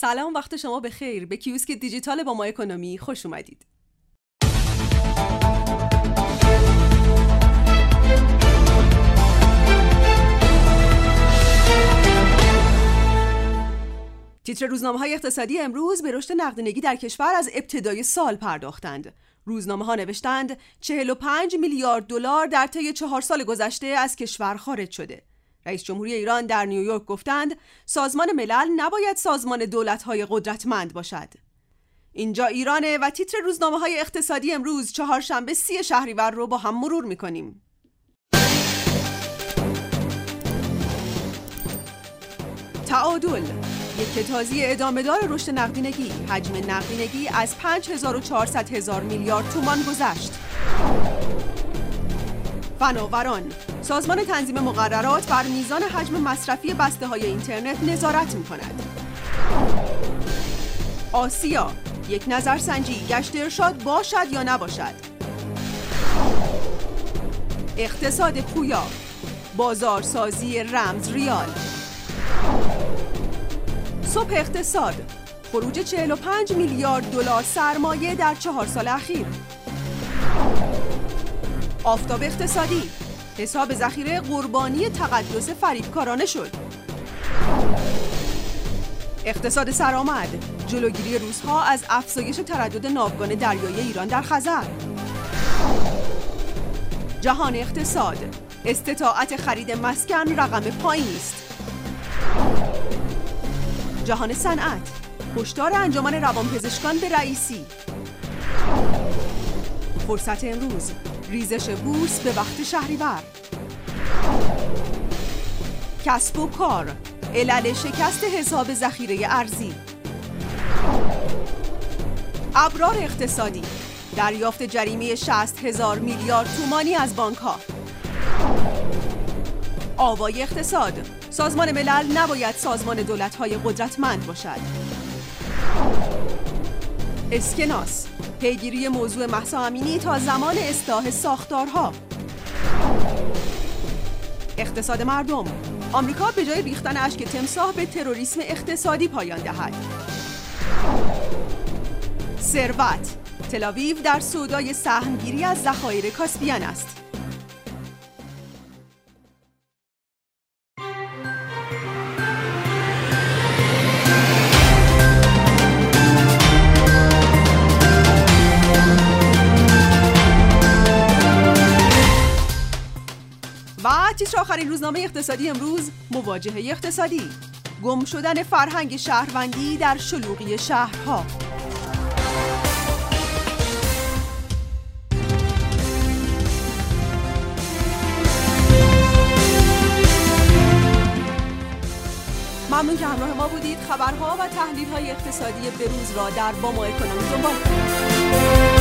سلام وقت شما به خیر به کیوسک دیجیتال با ما اکونومی خوش اومدید تیتر روزنامه های اقتصادی امروز به رشد نقدینگی در کشور از ابتدای سال پرداختند. روزنامه ها نوشتند 45 میلیارد دلار در طی چهار سال گذشته از کشور خارج شده. رئیس جمهوری ایران در نیویورک گفتند سازمان ملل نباید سازمان دولت‌های قدرتمند باشد. اینجا ایرانه و تیتر روزنامه های اقتصادی امروز چهارشنبه سی شهریور رو با هم مرور می‌کنیم. تعادل یک کتازی ادامه دار رشد نقدینگی حجم نقدینگی از 5400 هزار میلیارد تومان گذشت فناوران سازمان تنظیم مقررات بر میزان حجم مصرفی بسته های اینترنت نظارت می کند آسیا یک نظرسنجی گشت ارشاد باشد یا نباشد؟ اقتصاد پویا بازارسازی رمز ریال. صبح اقتصاد خروج 45 میلیارد دلار سرمایه در چهار سال اخیر. آفتاب اقتصادی حساب ذخیره قربانی تقدس فریبکارانه شد. اقتصاد سرآمد. جلوگیری روزها از افزایش تردد ناوگان دریایی ایران در خزر. جهان اقتصاد. استطاعت خرید مسکن رقم پایینی است. جهان صنعت. هشدار انجمن روانپزشکان به رئیسی. فرصت امروز. ریزش بورس به وقت شهریور. کسب و کار. علل شکست حساب ذخیره ارزی. ابرار اقتصادی. دریافت جریمه 60 هزار میلیارد تومانی از بانک ها آوای اقتصاد. سازمان ملل نباید سازمان دولت های قدرتمند باشد. اسکناس. پیگیری موضوع محسا امینی تا زمان اصلاح ساختارها. اقتصاد مردم. آمریکا به جای ریختن اشک تمساح به تروریسم اقتصادی پایان دهد. ثروت. تلاویو در سودای سهمگیری از ذخایر کاسپیان است. تیتر آخرین روزنامه اقتصادی امروز مواجهه اقتصادی. گم شدن فرهنگ شهروندی در شلوغی شهرها. ممنون که همراه ما بودید. خبرها و تحلیل های اقتصادی بروز را در با ما اکنومی دنبال کنید.